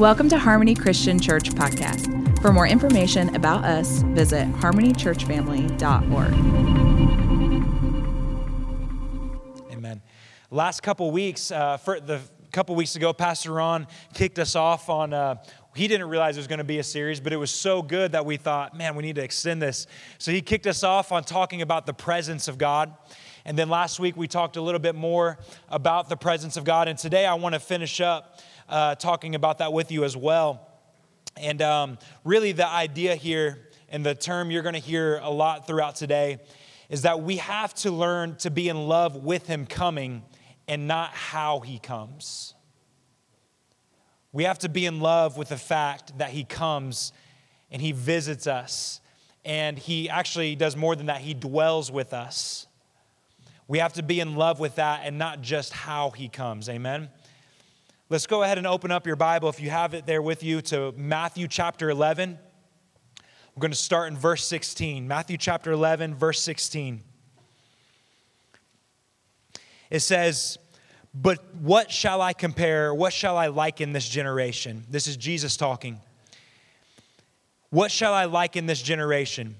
Welcome to Harmony Christian Church Podcast. For more information about us, visit harmonychurchfamily.org. Amen. Last couple weeks, uh, for the couple weeks ago, Pastor Ron kicked us off on. Uh, he didn't realize it was going to be a series, but it was so good that we thought, man, we need to extend this. So he kicked us off on talking about the presence of God. And then last week we talked a little bit more about the presence of God. And today I want to finish up uh, talking about that with you as well. And um, really, the idea here and the term you're going to hear a lot throughout today is that we have to learn to be in love with Him coming and not how He comes. We have to be in love with the fact that He comes and He visits us. And He actually does more than that, He dwells with us. We have to be in love with that and not just how He comes. Amen. Let's go ahead and open up your Bible, if you have it there with you, to Matthew chapter 11. We're going to start in verse 16. Matthew chapter 11, verse 16. It says, But what shall I compare? What shall I liken this generation? This is Jesus talking. What shall I liken this generation?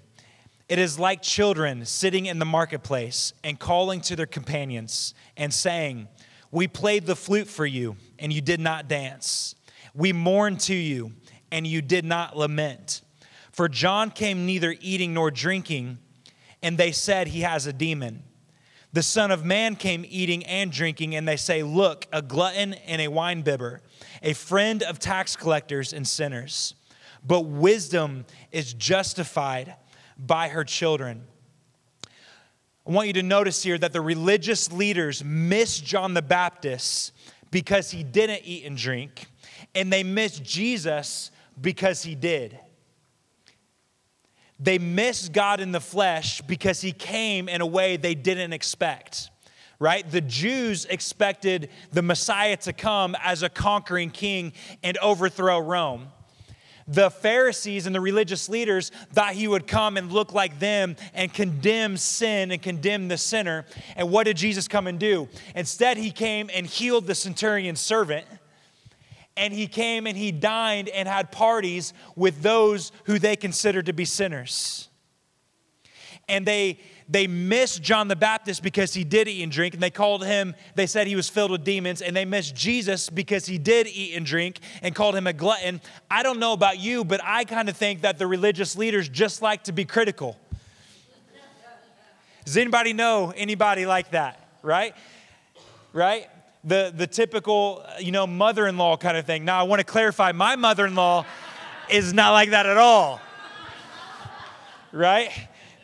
It is like children sitting in the marketplace and calling to their companions and saying, we played the flute for you, and you did not dance. We mourned to you, and you did not lament. For John came neither eating nor drinking, and they said he has a demon. The Son of Man came eating and drinking, and they say, Look, a glutton and a winebibber, a friend of tax collectors and sinners. But wisdom is justified by her children. I want you to notice here that the religious leaders missed John the Baptist because he didn't eat and drink, and they missed Jesus because he did. They missed God in the flesh because he came in a way they didn't expect right? The Jews expected the Messiah to come as a conquering king and overthrow Rome the Pharisees and the religious leaders thought he would come and look like them and condemn sin and condemn the sinner. And what did Jesus come and do? Instead, he came and healed the centurion's servant. And he came and he dined and had parties with those who they considered to be sinners. And they they missed John the Baptist because he did eat and drink, and they called him, they said he was filled with demons, and they missed Jesus because he did eat and drink and called him a glutton. I don't know about you, but I kind of think that the religious leaders just like to be critical. Does anybody know anybody like that, right? Right? The, the typical, uh, you know, mother in law kind of thing. Now, I want to clarify my mother in law is not like that at all, right?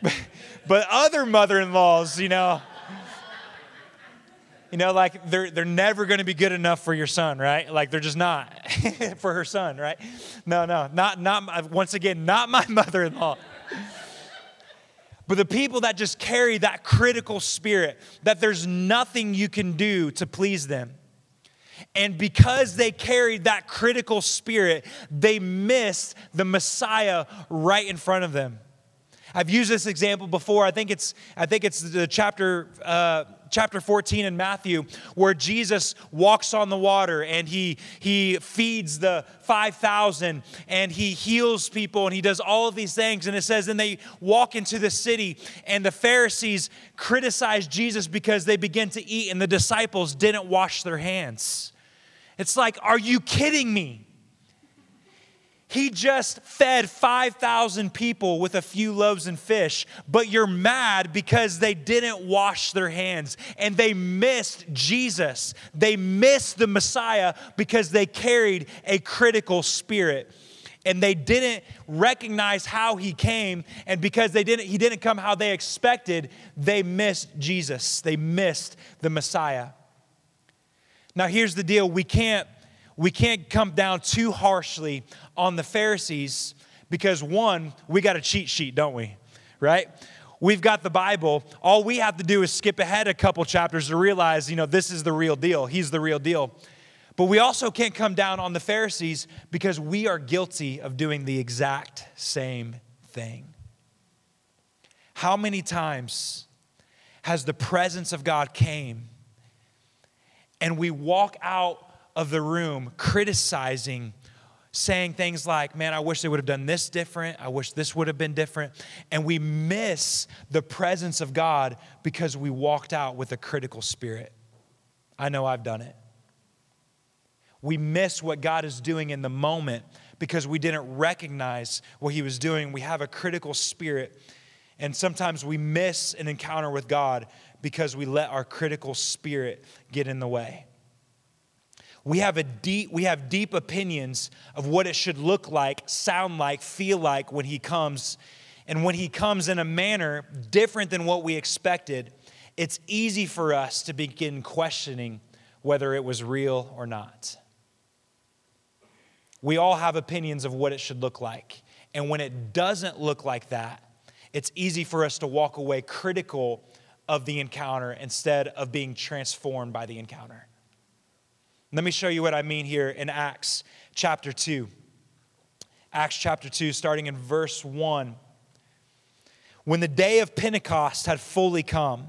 but other mother-in-laws, you know, you know, like they're they're never going to be good enough for your son, right? Like they're just not for her son, right? No, no, not not once again, not my mother-in-law. But the people that just carry that critical spirit, that there's nothing you can do to please them. And because they carried that critical spirit, they missed the Messiah right in front of them. I've used this example before. I think it's, I think it's the chapter, uh, chapter 14 in Matthew where Jesus walks on the water and he, he feeds the 5,000 and he heals people and he does all of these things. And it says, then they walk into the city and the Pharisees criticize Jesus because they begin to eat and the disciples didn't wash their hands. It's like, are you kidding me? He just fed 5,000 people with a few loaves and fish, but you're mad because they didn't wash their hands and they missed Jesus. They missed the Messiah because they carried a critical spirit and they didn't recognize how he came and because they didn't he didn't come how they expected, they missed Jesus. They missed the Messiah. Now here's the deal, we can't we can't come down too harshly on the Pharisees because one, we got a cheat sheet, don't we? Right? We've got the Bible. All we have to do is skip ahead a couple chapters to realize, you know, this is the real deal. He's the real deal. But we also can't come down on the Pharisees because we are guilty of doing the exact same thing. How many times has the presence of God came and we walk out of the room criticizing saying things like, Man, I wish they would have done this different. I wish this would have been different. And we miss the presence of God because we walked out with a critical spirit. I know I've done it. We miss what God is doing in the moment because we didn't recognize what He was doing. We have a critical spirit. And sometimes we miss an encounter with God because we let our critical spirit get in the way we have a deep we have deep opinions of what it should look like sound like feel like when he comes. And when he comes in a manner different than what we expected it's easy for us to begin questioning whether it was real or not. We all have opinions of what it should look like. And when it doesn't look like that it's easy for us to walk away critical of the encounter instead of being transformed by the encounter let me show you what I mean here in Acts chapter 2. Acts chapter 2, starting in verse 1. When the day of Pentecost had fully come,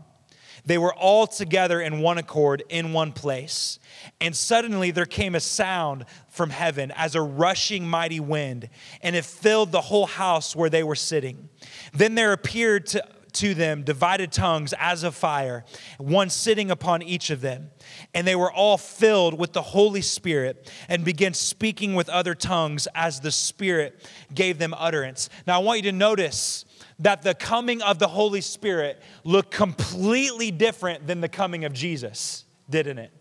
they were all together in one accord in one place. And suddenly there came a sound from heaven as a rushing mighty wind, and it filled the whole house where they were sitting. Then there appeared to to them divided tongues as of fire, one sitting upon each of them. And they were all filled with the Holy Spirit and began speaking with other tongues as the Spirit gave them utterance. Now, I want you to notice that the coming of the Holy Spirit looked completely different than the coming of Jesus, didn't it?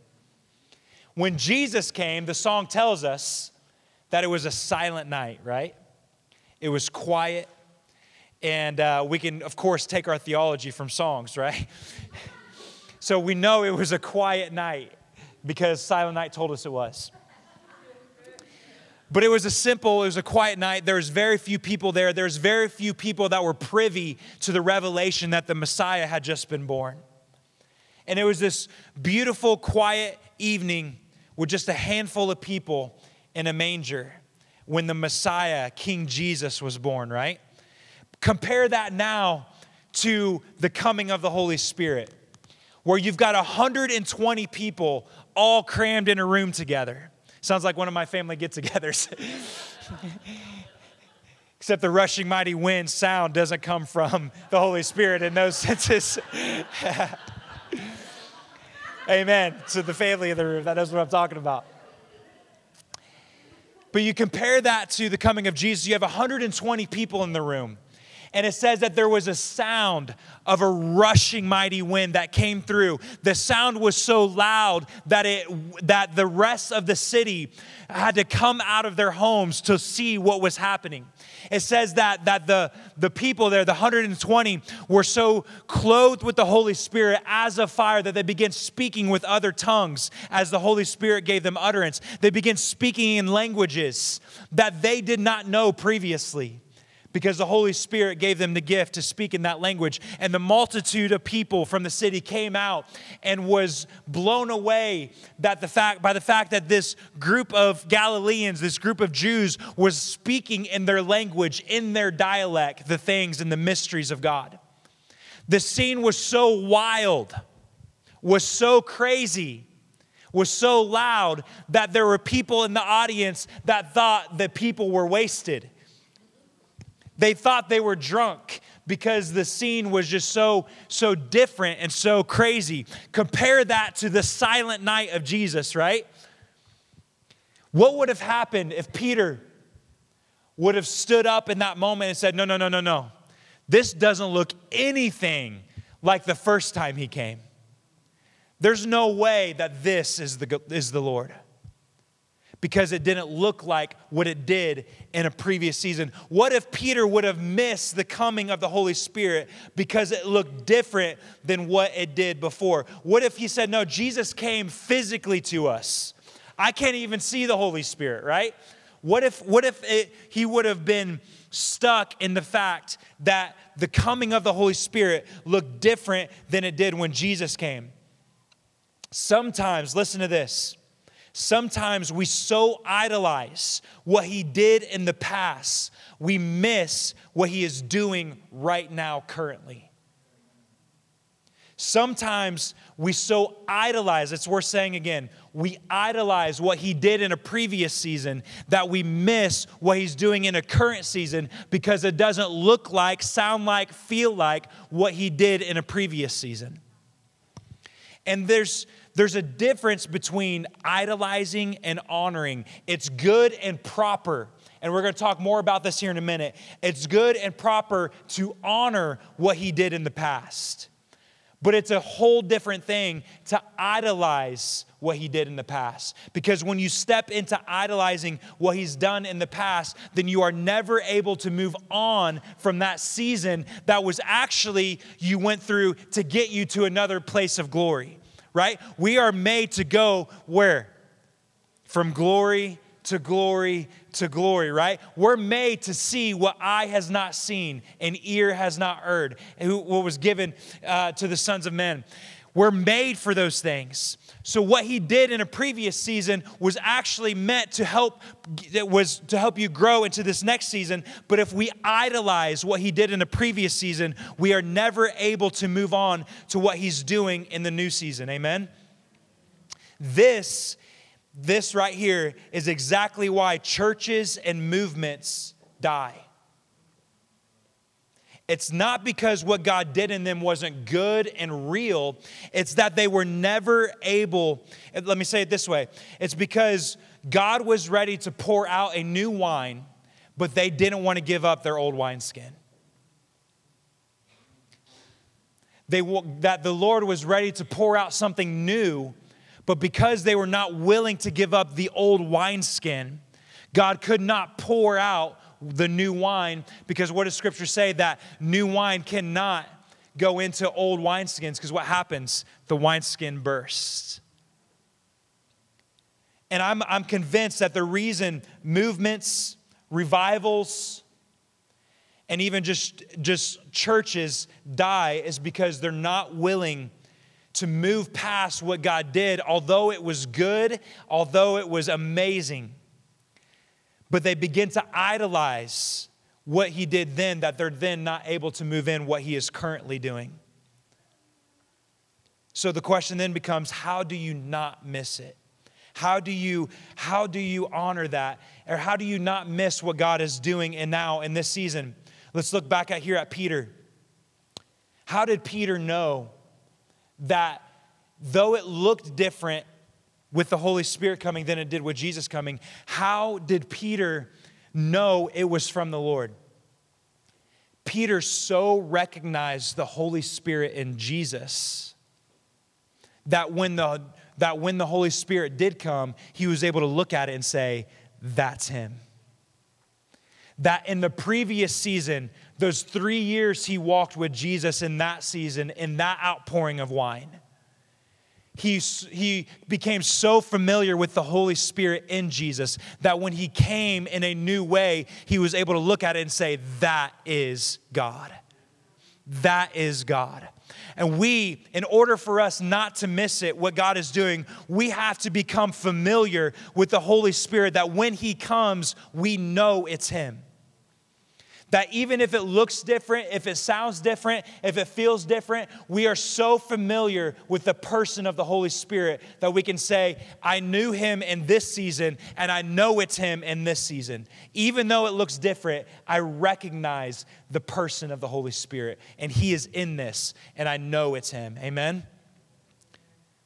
When Jesus came, the song tells us that it was a silent night, right? It was quiet and uh, we can, of course, take our theology from songs, right? so we know it was a quiet night because Silent Night told us it was. But it was a simple, it was a quiet night. There was very few people there. There's very few people that were privy to the revelation that the Messiah had just been born. And it was this beautiful, quiet evening with just a handful of people in a manger when the Messiah, King Jesus, was born, right? Compare that now to the coming of the Holy Spirit, where you've got 120 people all crammed in a room together. Sounds like one of my family get togethers. Except the rushing mighty wind sound doesn't come from the Holy Spirit in those senses. Amen. To the family in the room, that knows what I'm talking about. But you compare that to the coming of Jesus, you have 120 people in the room and it says that there was a sound of a rushing mighty wind that came through. The sound was so loud that it that the rest of the city had to come out of their homes to see what was happening. It says that that the the people there, the 120, were so clothed with the Holy Spirit as a fire that they began speaking with other tongues as the Holy Spirit gave them utterance. They began speaking in languages that they did not know previously because the Holy Spirit gave them the gift to speak in that language. And the multitude of people from the city came out and was blown away that the fact, by the fact that this group of Galileans, this group of Jews, was speaking in their language, in their dialect, the things and the mysteries of God. The scene was so wild, was so crazy was so loud that there were people in the audience that thought that people were wasted. They thought they were drunk because the scene was just so so different and so crazy. Compare that to the silent night of Jesus, right? What would have happened if Peter would have stood up in that moment and said, "No, no, no, no, no. This doesn't look anything like the first time he came. There's no way that this is the, is the Lord." Because it didn't look like what it did in a previous season? What if Peter would have missed the coming of the Holy Spirit because it looked different than what it did before? What if he said, No, Jesus came physically to us? I can't even see the Holy Spirit, right? What if, what if it, he would have been stuck in the fact that the coming of the Holy Spirit looked different than it did when Jesus came? Sometimes, listen to this Sometimes we so idolize what he did in the past, we miss what he is doing right now, currently. Sometimes we so idolize, it's worth saying again, we idolize what he did in a previous season that we miss what he's doing in a current season because it doesn't look like, sound like, feel like what he did in a previous season. And there's there's a difference between idolizing and honoring. It's good and proper. And we're going to talk more about this here in a minute. It's good and proper to honor what he did in the past. But it's a whole different thing to idolize what he did in the past. Because when you step into idolizing what he's done in the past, then you are never able to move on from that season that was actually you went through to get you to another place of glory right? We are made to go where? From glory to glory to glory, right? We're made to see what eye has not seen and ear has not heard, what was given uh, to the sons of men. We're made for those things. So what he did in a previous season was actually meant to help it was to help you grow into this next season, but if we idolize what he did in a previous season, we are never able to move on to what he's doing in the new season. Amen. This this right here is exactly why churches and movements die. It's not because what God did in them wasn't good and real. It's that they were never able, let me say it this way it's because God was ready to pour out a new wine, but they didn't want to give up their old wineskin. They, that the Lord was ready to pour out something new, but because they were not willing to give up the old wineskin, God could not pour out the new wine because what does scripture say? That new wine cannot go into old wineskins because what happens? The wineskin bursts. And I'm, I'm convinced that the reason movements, revivals, and even just, just churches die is because they're not willing to move past what God did, although it was good, although it was amazing but they begin to idolize what he did then that they're then not able to move in what he is currently doing. So the question then becomes how do you not miss it? How do you how do you honor that? Or how do you not miss what God is doing and now in this season? Let's look back at here at Peter. How did Peter know that though it looked different with the Holy Spirit coming than it did with Jesus coming. How did Peter know it was from the Lord? Peter so recognized the Holy Spirit in Jesus that when the, that when the Holy Spirit did come, he was able to look at it and say, That's him. That in the previous season, those three years he walked with Jesus in that season, in that outpouring of wine he, he became so familiar with the Holy Spirit in Jesus that when he came in a new way, he was able to look at it and say, That is God. That is God. And we, in order for us not to miss it, what God is doing, we have to become familiar with the Holy Spirit that when He comes, we know it's Him. That even if it looks different, if it sounds different, if it feels different, we are so familiar with the person of the Holy Spirit that we can say, I knew him in this season and I know it's him in this season. Even though it looks different, I recognize the person of the Holy Spirit and he is in this and I know it's him. Amen?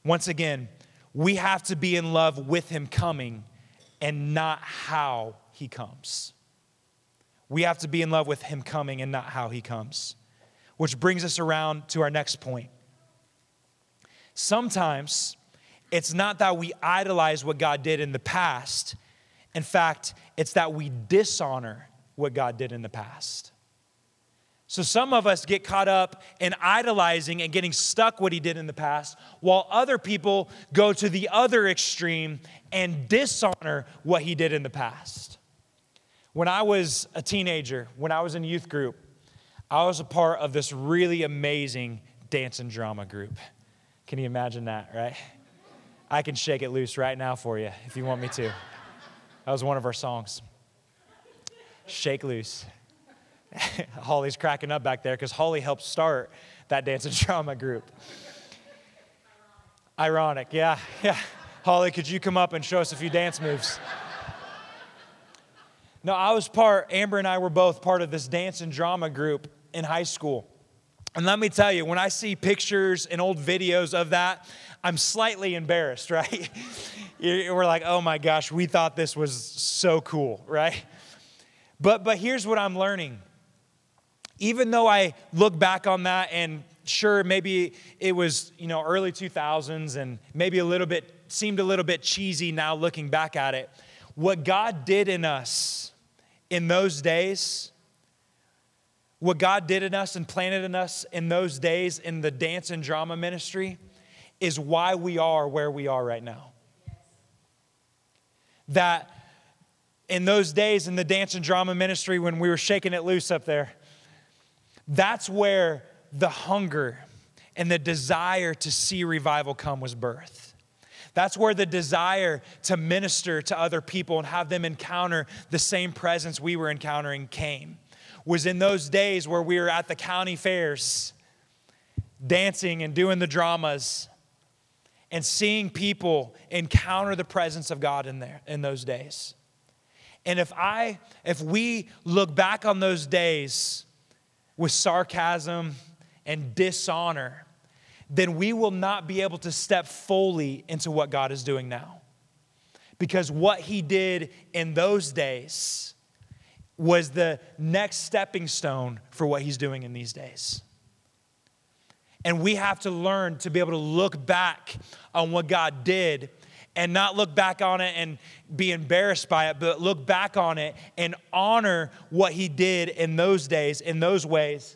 Once again, we have to be in love with him coming and not how he comes. We have to be in love with him coming and not how he comes. Which brings us around to our next point. Sometimes it's not that we idolize what God did in the past. In fact, it's that we dishonor what God did in the past. So some of us get caught up in idolizing and getting stuck what he did in the past, while other people go to the other extreme and dishonor what he did in the past. When I was a teenager, when I was in youth group, I was a part of this really amazing dance and drama group. Can you imagine that, right? I can shake it loose right now for you if you want me to. That was one of our songs. Shake loose. Holly's cracking up back there because Holly helped start that dance and drama group. Ironic, yeah, yeah. Holly, could you come up and show us a few dance moves? No, I was part, Amber and I were both part of this dance and drama group in high school. And let me tell you, when I see pictures and old videos of that, I'm slightly embarrassed, right? We're like, oh my gosh, we thought this was so cool, right? But, but here's what I'm learning. Even though I look back on that and sure, maybe it was, you know, early 2000s and maybe a little bit, seemed a little bit cheesy now looking back at it. What God did in us in those days, what God did in us and planted in us in those days in the dance and drama ministry is why we are where we are right now. That in those days in the dance and drama ministry when we were shaking it loose up there, that's where the hunger and the desire to see revival come was birthed. That's where the desire to minister to other people and have them encounter the same presence we were encountering came. Was in those days where we were at the county fairs, dancing and doing the dramas, and seeing people encounter the presence of God in there in those days. And if I if we look back on those days with sarcasm and dishonor, then we will not be able to step fully into what God is doing now. Because what he did in those days was the next stepping stone for what he's doing in these days. And we have to learn to be able to look back on what God did and not look back on it and be embarrassed by it, but look back on it and honor what he did in those days, in those ways.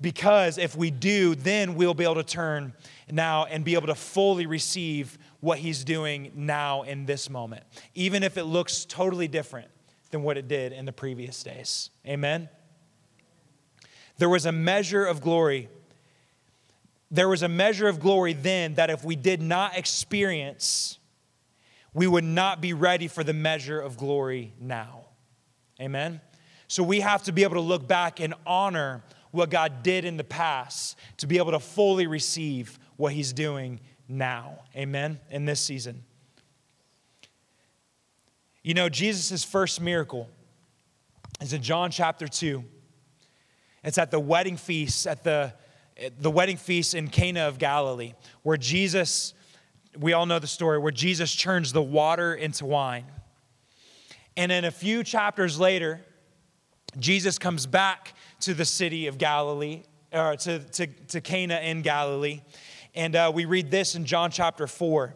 Because if we do, then we'll be able to turn now and be able to fully receive what he's doing now in this moment, even if it looks totally different than what it did in the previous days. Amen? There was a measure of glory. There was a measure of glory then that if we did not experience, we would not be ready for the measure of glory now. Amen? So we have to be able to look back and honor what God did in the past to be able to fully receive what He's doing now. Amen? In this season. You know, Jesus' first miracle is in John chapter 2. It's at the wedding feast, at the, the wedding feast in Cana of Galilee, where Jesus we all know the story where Jesus turns the water into wine. And then a few chapters later, Jesus comes back to the city of Galilee, or to, to, to Cana in Galilee. And uh, we read this in John chapter 4.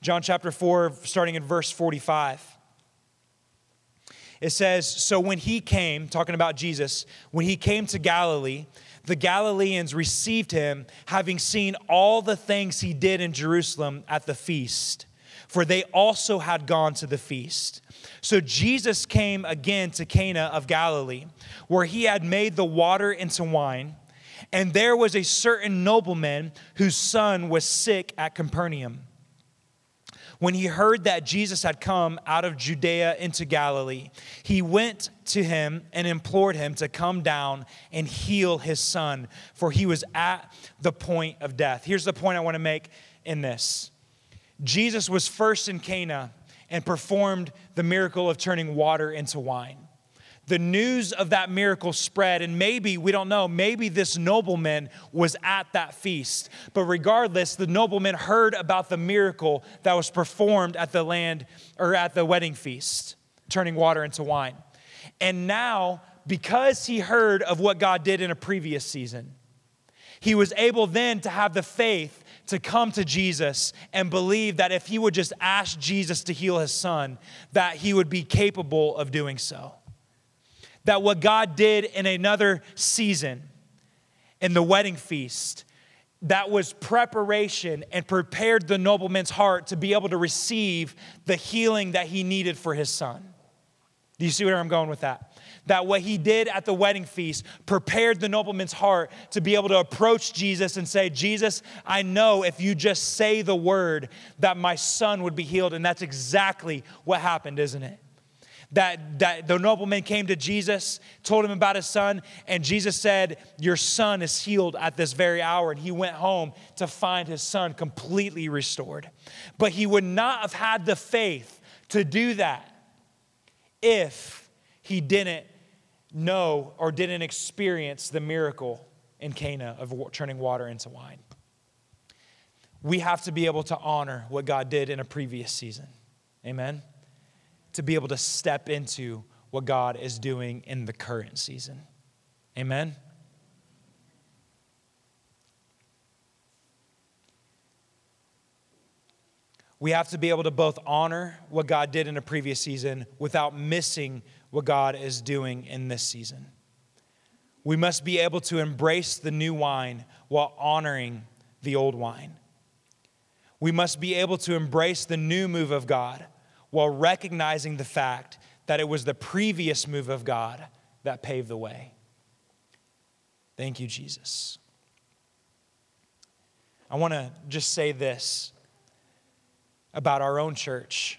John chapter 4, starting in verse 45. It says, So when he came, talking about Jesus, when he came to Galilee, the Galileans received him, having seen all the things he did in Jerusalem at the feast, for they also had gone to the feast. So Jesus came again to Cana of Galilee, where he had made the water into wine. And there was a certain nobleman whose son was sick at Capernaum. When he heard that Jesus had come out of Judea into Galilee, he went to him and implored him to come down and heal his son, for he was at the point of death. Here's the point I want to make in this Jesus was first in Cana and performed the miracle of turning water into wine the news of that miracle spread, and maybe, we don't know, maybe this nobleman was at that feast. But regardless, the nobleman heard about the miracle that was performed at the land or at the wedding feast, turning water into wine. And now, because he heard of what God did in a previous season, he was able then to have the faith to come to Jesus and believe that if he would just ask Jesus to heal his son, that he would be capable of doing so that what God did in another season, in the wedding feast, that was preparation and prepared the nobleman's heart to be able to receive the healing that he needed for his son. Do you see where I'm going with that? That what he did at the wedding feast prepared the nobleman's heart to be able to approach Jesus and say, Jesus, I know if you just say the word that my son would be healed. And that's exactly what happened, isn't it? that, that the nobleman came to Jesus, told him about his son, and Jesus said, Your son is healed at this very hour. And he went home to find his son completely restored. But he would not have had the faith to do that if he didn't know or didn't experience the miracle in Cana of turning water into wine. We have to be able to honor what God did in a previous season. Amen to be able to step into what God is doing in the current season. Amen? We have to be able to both honor what God did in a previous season without missing what God is doing in this season. We must be able to embrace the new wine while honoring the old wine. We must be able to embrace the new move of God while recognizing the fact that it was the previous move of God that paved the way. Thank you, Jesus. I want to just say this about our own church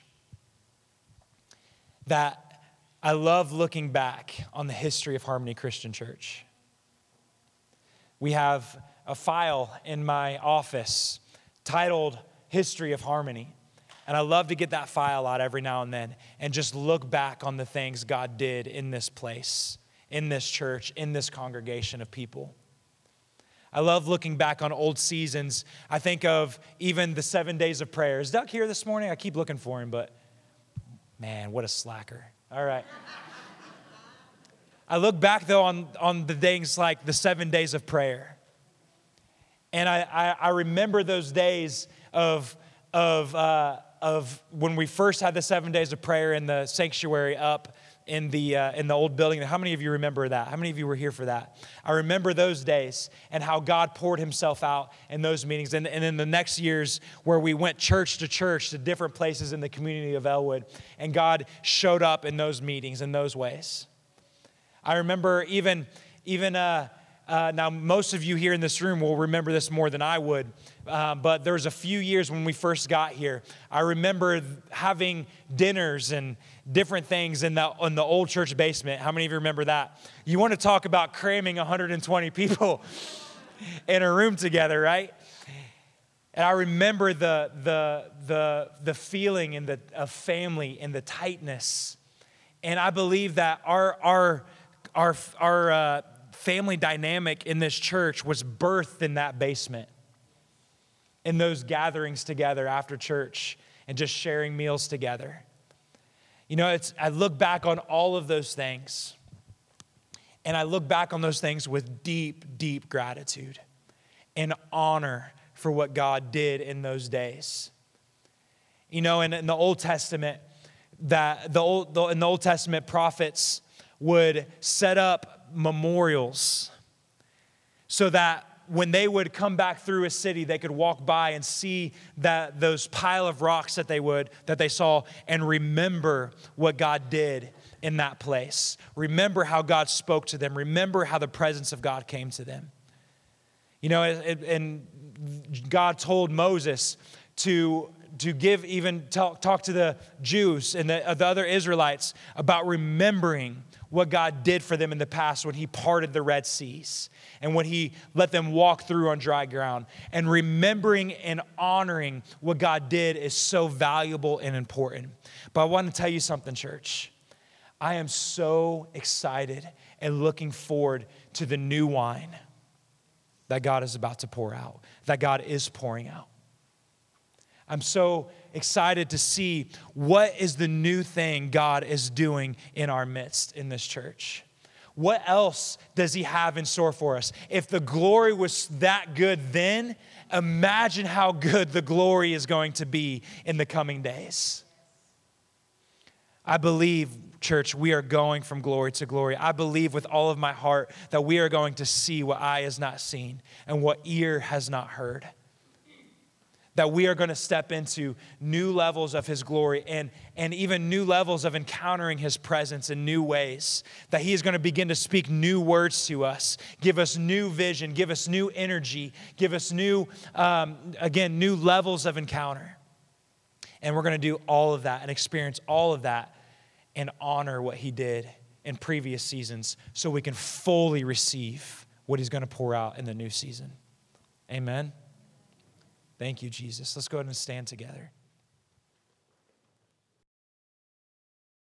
that I love looking back on the history of Harmony Christian Church. We have a file in my office titled History of Harmony. And I love to get that file out every now and then and just look back on the things God did in this place, in this church, in this congregation of people. I love looking back on old seasons. I think of even the seven days of prayer. Is Doug here this morning? I keep looking for him, but man, what a slacker. All right. I look back though on, on the things like the seven days of prayer. And I, I, I remember those days of, of uh, of when we first had the seven days of prayer in the sanctuary up in the uh, in the old building. How many of you remember that? How many of you were here for that? I remember those days and how God poured Himself out in those meetings. And, and in the next years, where we went church to church to different places in the community of Elwood, and God showed up in those meetings in those ways. I remember even even. Uh, uh, now, most of you here in this room will remember this more than I would, uh, but there was a few years when we first got here. I remember having dinners and different things in the, in the old church basement. How many of you remember that? You want to talk about cramming 120 people in a room together, right? And I remember the, the, the, the feeling and the, of family and the tightness. And I believe that our, our, our, our, uh, family dynamic in this church was birthed in that basement, in those gatherings together after church and just sharing meals together. You know, it's, I look back on all of those things, and I look back on those things with deep, deep gratitude and honor for what God did in those days. You know, in, in the Old Testament, that the old, the, in the Old Testament, prophets would set up memorials so that when they would come back through a city they could walk by and see that those pile of rocks that they would that they saw and remember what god did in that place. Remember how god spoke to them. Remember how the presence of god came to them. You know and god told moses to to give even talk, talk to the Jews and the, uh, the other Israelites about remembering what God did for them in the past when He parted the Red Seas and when He let them walk through on dry ground. And remembering and honoring what God did is so valuable and important. But I want to tell you something, church. I am so excited and looking forward to the new wine that God is about to pour out, that God is pouring out. I'm so excited to see what is the new thing God is doing in our midst in this church. What else does He have in store for us? If the glory was that good then, imagine how good the glory is going to be in the coming days. I believe, church, we are going from glory to glory. I believe with all of my heart that we are going to see what eye has not seen and what ear has not heard that we are going to step into new levels of his glory and, and even new levels of encountering his presence in new ways. That he is going to begin to speak new words to us, give us new vision, give us new energy, give us new, um, again, new levels of encounter. And we're going to do all of that and experience all of that and honor what He did in previous seasons so we can fully receive what He's going to pour out in the new season. Amen. Thank you, Jesus. Let's go ahead and stand together.